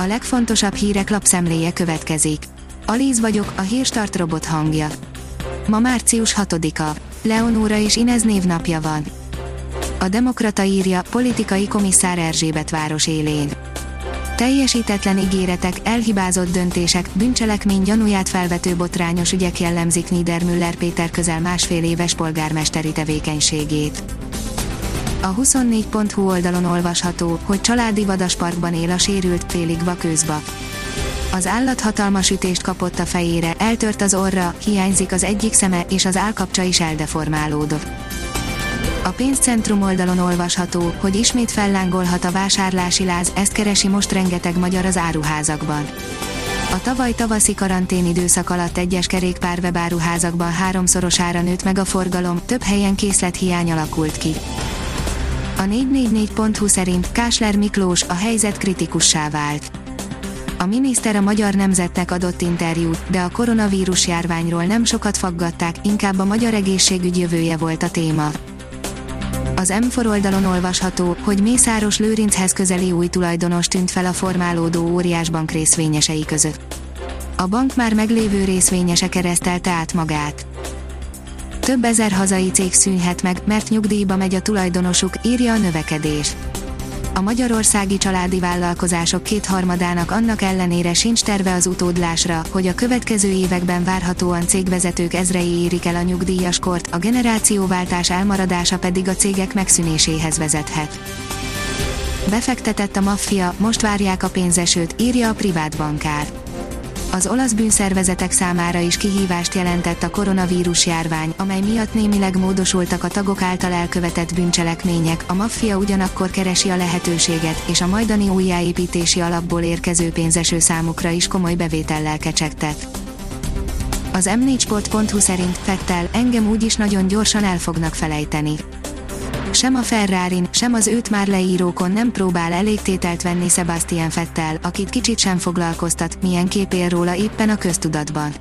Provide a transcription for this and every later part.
A legfontosabb hírek lapszemléje következik. Alíz vagyok, a hírstart robot hangja. Ma március 6-a. Leonóra és Inez névnapja van. A Demokrata írja, politikai komisszár Erzsébet város élén. Teljesítetlen ígéretek, elhibázott döntések, bűncselekmény gyanúját felvető botrányos ügyek jellemzik Niedermüller Péter közel másfél éves polgármesteri tevékenységét. A 24.hu oldalon olvasható, hogy családi vadasparkban él a sérült, félig vakőzba. Az állat hatalmas ütést kapott a fejére, eltört az orra, hiányzik az egyik szeme, és az állkapcsa is eldeformálódott. A pénzcentrum oldalon olvasható, hogy ismét fellángolhat a vásárlási láz, ezt keresi most rengeteg magyar az áruházakban. A tavaly tavaszi karantén időszak alatt egyes kerékpár webáruházakban háromszorosára nőtt meg a forgalom, több helyen készlethiány alakult ki. A 444.hu szerint Kásler Miklós a helyzet kritikussá vált. A miniszter a magyar nemzetnek adott interjút, de a koronavírus járványról nem sokat faggatták, inkább a magyar egészségügy jövője volt a téma. Az M4 oldalon olvasható, hogy Mészáros Lőrinchez közeli új tulajdonos tűnt fel a formálódó óriásbank részvényesei között. A bank már meglévő részvényese keresztelte át magát. Több ezer hazai cég szűnhet meg, mert nyugdíjba megy a tulajdonosuk, írja a növekedés. A magyarországi családi vállalkozások kétharmadának annak ellenére sincs terve az utódlásra, hogy a következő években várhatóan cégvezetők ezrei érik el a nyugdíjas kort, a generációváltás elmaradása pedig a cégek megszűnéséhez vezethet. Befektetett a maffia, most várják a pénzesőt, írja a privát bankár az olasz bűnszervezetek számára is kihívást jelentett a koronavírus járvány, amely miatt némileg módosultak a tagok által elkövetett bűncselekmények, a maffia ugyanakkor keresi a lehetőséget, és a majdani újjáépítési alapból érkező pénzeső számukra is komoly bevétellel kecsegtet. Az m4sport.hu szerint Fettel engem úgyis nagyon gyorsan el fognak felejteni sem a Ferrarin, sem az őt már leírókon nem próbál elég tételt venni Sebastian Fettel, akit kicsit sem foglalkoztat, milyen kép él róla éppen a köztudatban.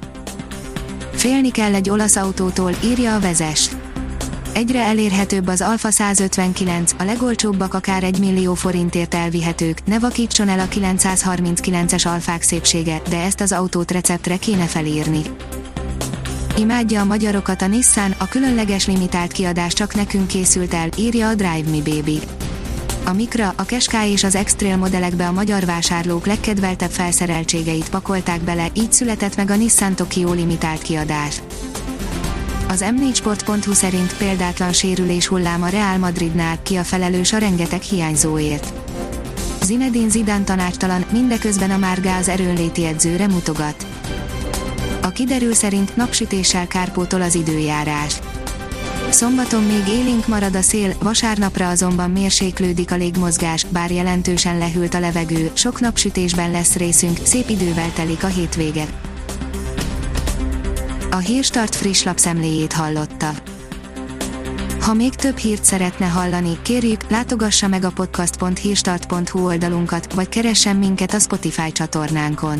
Félni kell egy olasz autótól, írja a vezes. Egyre elérhetőbb az Alfa 159, a legolcsóbbak akár 1 millió forintért elvihetők, ne vakítson el a 939-es alfák szépsége, de ezt az autót receptre kéne felírni. Imádja a magyarokat a Nissan, a különleges limitált kiadás csak nekünk készült el, írja a Drive Me Baby. A Micra, a Qashqai és az X-Trail modellekbe a magyar vásárlók legkedveltebb felszereltségeit pakolták bele, így született meg a Nissan Tokyo limitált kiadás. Az m4sport.hu szerint példátlan sérülés hullám a Real Madridnál, ki a felelős a rengeteg hiányzóért. Zinedine Zidane tanácstalan, mindeközben a Márgá az erőnléti edzőre mutogat. A kiderül szerint napsütéssel kárpótol az időjárás. Szombaton még élénk marad a szél, vasárnapra azonban mérséklődik a légmozgás, bár jelentősen lehűlt a levegő, sok napsütésben lesz részünk, szép idővel telik a hétvége. A Hírstart friss lapszemléjét hallotta. Ha még több hírt szeretne hallani, kérjük, látogassa meg a podcast.hírstart.hu oldalunkat, vagy keressen minket a Spotify csatornánkon